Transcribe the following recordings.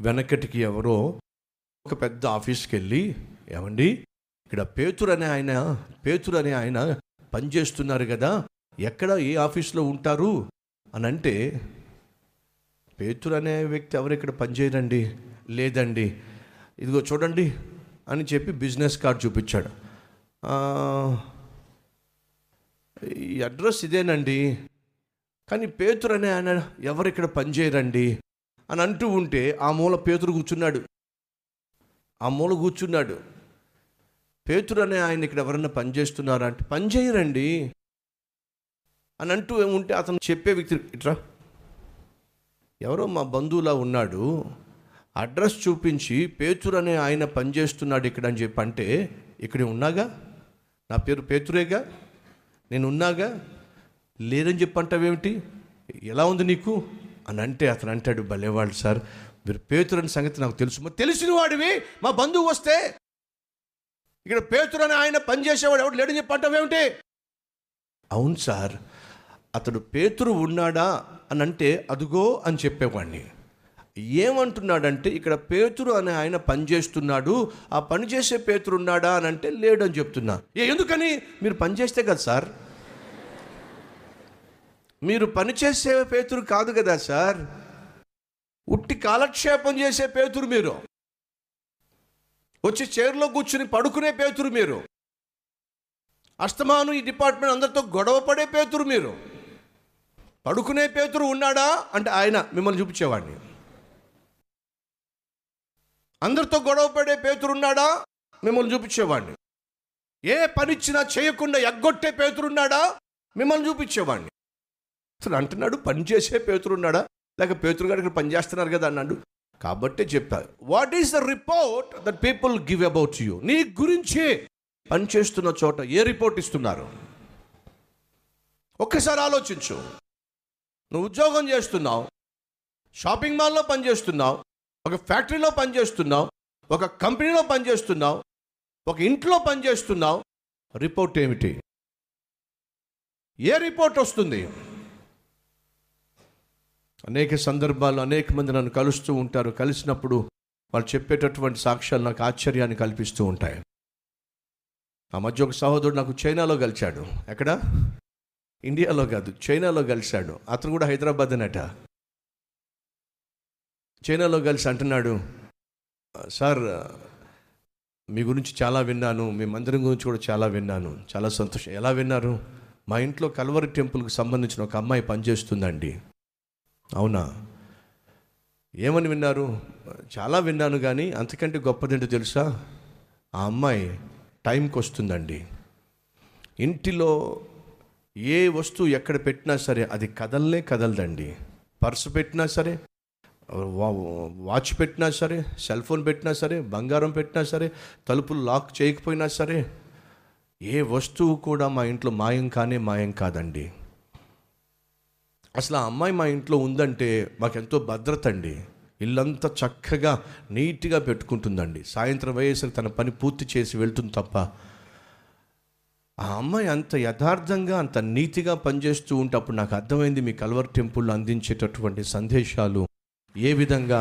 వెనకటికి ఎవరో ఒక పెద్ద ఆఫీస్కి వెళ్ళి ఏమండి? ఇక్కడ పేతురు అనే ఆయన పేతురు అనే ఆయన పనిచేస్తున్నారు కదా ఎక్కడ ఏ ఆఫీస్లో ఉంటారు? అని అంటే పేతురు అనే వ్యక్తి ఎవరు ఇక్కడ పనిచేయరండి లేదండి. ఇదిగో చూడండి అని చెప్పి బిజినెస్ కార్డ్ చూపించాడు. ఈ అడ్రస్ ఇదేనండి. కానీ పేతురు అనే ఆయన ఎవరు ఇక్కడ పనిచేయరండి అని అంటూ ఉంటే ఆ మూల పేతురు కూర్చున్నాడు. ఆ మూల కూర్చున్నాడు. పేతురు అనే ఆయన ఇక్కడ ఎవరన్నా పనిచేస్తున్నారా అంటే పని చేయరండి. అని అంటూ ఉంటే అతను చెప్పే వ్యక్తి ఇట్రా ఎవరో మా బంధువులా ఉన్నాడు అడ్రస్ చూపించి పేతురు అనే ఆయన పనిచేస్తున్నాడు ఇక్కడ అని చెప్పి అంటే ఇక్కడే ఉన్నాగా? నా పేరు పేతురేగా? నేను ఉన్నాగా? లేదని చెప్పంటావేమిటి ఎలా ఉంది నీకు? అని అంటే అతను అంటాడు భలేవాళ్ళు సార్ మీరు పేతురు సంగతి నాకు తెలుసు. మరి తెలిసిన వాడివి మా బంధువు వస్తే ఇక్కడ పేతురు అని ఆయన పనిచేసేవాడు ఎవడు లేడని చెప్పి అవును సార్ అతడు పేతురు ఉన్నాడా అని అంటే అదుగో అని చెప్పేవాడిని. ఏమంటున్నాడంటే ఇక్కడ పేతురు అనే ఆయన పనిచేస్తున్నాడు ఆ పని చేసే పేతురు ఉన్నాడా అని అంటే లేడని చెప్తున్నా. ఏ ఎందుకని? మీరు పని చేస్తే కదా సార్. మీరు పనిచేసే పేతురు కాదు కదా సార్? ఉట్టి కాలక్షేపం చేసే పేతురు మీరు. వచ్చి చైర్లో కూర్చుని పడుకునే పేతురు మీరు. అస్తమాను ఈ డిపార్ట్మెంట్ అందరితో గొడవ పడే పేతురు మీరు. పడుకునే పేతురు ఉన్నాడా అంటే ఆయన మిమ్మల్ని చూపించేవాడిని. అందరితో గొడవ పడే పేతురు ఉన్నాడా? మిమ్మల్ని చూపించేవాడిని. ఏ పనిచ్చినా చేయకుండా ఎగ్గొట్టే పేతురున్నాడా మిమ్మల్ని చూపించేవాడిని. అసలు అంటున్నాడు పని చేసే పేతురున్నాడా లేక పేతురు గారు ఇక్కడ పనిచేస్తున్నారు కదా అన్నాడు. కాబట్టే చెప్పారు what is the report that people give about you నీ గురించి పని చేస్తున్న చోట ఏ రిపోర్ట్ ఇస్తున్నారు? ఒక్కసారి ఆలోచించు. నువ్వు ఉద్యోగం చేస్తున్నావు షాపింగ్ మాల్లో పనిచేస్తున్నావు ఒక ఫ్యాక్టరీలో పనిచేస్తున్నావు ఒక కంపెనీలో పనిచేస్తున్నావు ఒక ఇంట్లో పనిచేస్తున్నావు రిపోర్ట్ ఏమిటి? ఏ రిపోర్ట్ వస్తుంది? అనేక సందర్భాల్లో అనేక మంది నన్ను కలుస్తూ ఉంటారు. కలిసినప్పుడు వాళ్ళు చెప్పేటటువంటి సాక్ష్యాలు నాకు ఆశ్చర్యాన్ని కల్పిస్తూ ఉంటాయి. ఆ మధ్య ఒక సహోదరుడు నాకు చైనాలో కలిశాడు. ఎక్కడ? ఇండియాలో కాదు చైనాలో కలిశాడు. అతను కూడా హైదరాబాద్ అనట చైనాలో కలిసి అంటున్నాడు సార్ మీ గురించి చాలా విన్నాను మీ మందిరం గురించి కూడా చాలా విన్నాను. చాలా సంతోషం. ఎలా విన్నారు? మా ఇంట్లో కల్వరి టెంపుల్కి సంబంధించిన ఒక అమ్మాయి పనిచేస్తుందండి. అవునా? ఏమని విన్నారు? చాలా విన్నాను కానీ అంతకంటే గొప్పదేంటో తెలుసా? ఆ అమ్మాయి టైంకి వస్తుందండి. ఇంటిలో ఏ వస్తువు ఎక్కడ పెట్టినా సరే అది కదలనే కదలదండి. పర్సు పెట్టినా సరే వా- వాచ్ పెట్టినా సరే సెల్ ఫోన్ పెట్టినా సరే బంగారం పెట్టినా సరే తలుపులు లాక్ చేయకపోయినా సరే ఏ వస్తువు కూడా మా ఇంట్లో మాయం కానే మాయం కాదండి. అసలు ఆ అమ్మాయి మా ఇంట్లో ఉందంటే మాకెంతో భద్రత అండి. ఇల్లంతా చక్కగా నీట్గా పెట్టుకుంటుందండి. సాయంత్రం అయ్యేసరికి తన పని పూర్తి చేసి వెళ్తుంది తప్ప ఆ అమ్మాయి అంత యథార్థంగా అంత నీతిగా పనిచేస్తూ ఉంటే అప్పుడు నాకు అర్థమైంది మీ కల్వర్ టెంపుల్లో అందించేటటువంటి సందేశాలు ఏ విధంగా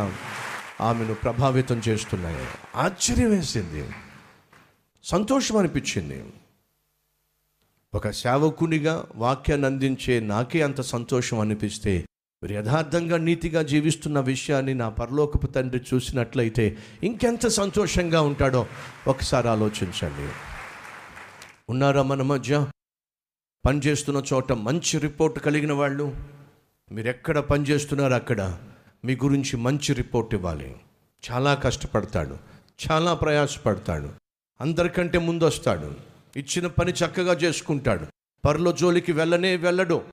ఆమెను ప్రభావితం చేస్తున్నాయి. ఆశ్చర్యం వేసింది సంతోషం అనిపించింది. ఒక సేవకునిగా వాక్యాన్ని అందించే నాకే అంత సంతోషం అనిపిస్తే మీరు యథార్థంగా నీతిగా జీవిస్తున్న విషయాన్ని నా పరలోకపు తండ్రి చూసినట్లయితే ఇంకెంత సంతోషంగా ఉంటాడో ఒకసారి ఆలోచించండి. ఉన్నారా మన మధ్య? పనిచేస్తున్న చోట మంచి రిపోర్ట్ కలిగిన వాళ్ళు? మీరు ఎక్కడ పనిచేస్తున్నారో అక్కడ? మీ గురించి మంచి రిపోర్ట్ ఇవ్వాలి. చాలా కష్టపడతాడు. చాలా ప్రయాసపడతాడు. అందరికంటే ముందు వస్తాడు ఇచ్చిన పని చక్కగా చేసుకుంటాడు. పర్లో జోలికి వెళ్ళనే వెళ్ళడు.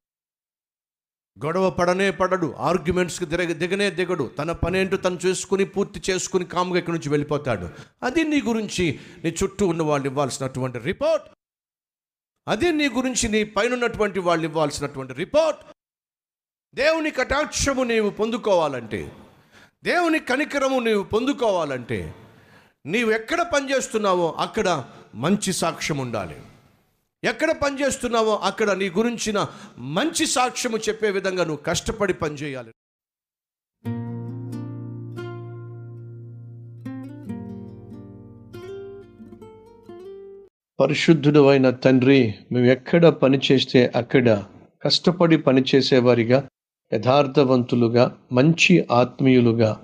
గొడవ పడనే పడడు. ఆర్గ్యుమెంట్స్కి దిగ దిగనే దిగడు. తన పనేంటో తను చేసుకుని పూర్తి చేసుకుని కాముగా ఇక్కడి నుంచి వెళ్ళిపోతాడు. అది నీ గురించి నీ చుట్టూ ఉన్న వాళ్ళు ఇవ్వాల్సినటువంటి రిపోర్ట్. అదే నీ గురించి నీ పైన ఉన్నటువంటి వాళ్ళు ఇవ్వాల్సినటువంటి రిపోర్ట్. దేవుని కటాక్షము నీవు పొందుకోవాలంటే దేవుని కనికరము నీవు పొందుకోవాలంటే నీవు ఎక్కడ పనిచేస్తున్నావో అక్కడ మంచి సాక్ష్యం ఉండాలి. ఎక్కడ పనిచేస్తున్నావో అక్కడ నీ గురించిన మంచి సాక్ష్యము చెప్పే విధంగా నువ్వు కష్టపడి పనిచేయాలి పరిశుద్ధుడు అయిన తండ్రి మేము ఎక్కడ పనిచేస్తే అక్కడ కష్టపడి పనిచేసేవారిగా యథార్థవంతులుగా మంచి ఆత్మీయులుగా.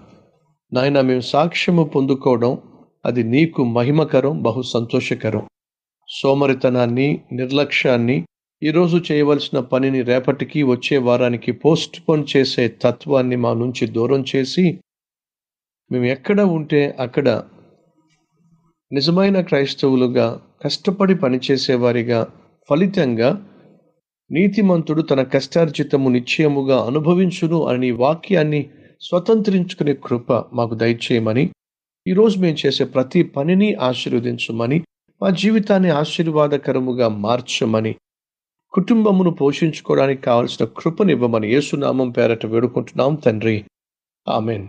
నాయన మేము సాక్ష్యము పొందుకోవడం అది నీకు మహిమకరం బహు సంతోషకరం. సోమరితనాన్ని నిర్లక్ష్యాన్ని ఈరోజు చేయవలసిన పనిని రేపటికి వచ్చే వారానికి పోస్ట్ పోన్ చేసే తత్వాన్ని మా నుంచి దూరం చేసి మేము ఎక్కడ ఉంటే అక్కడ నిజమైన క్రైస్తవులుగా కష్టపడి పనిచేసేవారిగా ఫలితంగా నీతిమంతుడు తన కష్టార్జితము నిశ్చయముగా అనుభవించును అని వాక్యాన్ని స్వతంత్రించుకునే కృప మాకు దయచేయమని ఈరోజు మేము చేసే ప్రతి పనిని ఆశీర్వదించమని మా జీవితాన్ని ఆశీర్వాదకరముగా మార్చమని కుటుంబమును పోషించుకోవడానికి కావలసిన కృపనివ్వమని యేసునామం పేరట వేడుకుంటున్నాం తండ్రి. ఆమెన్.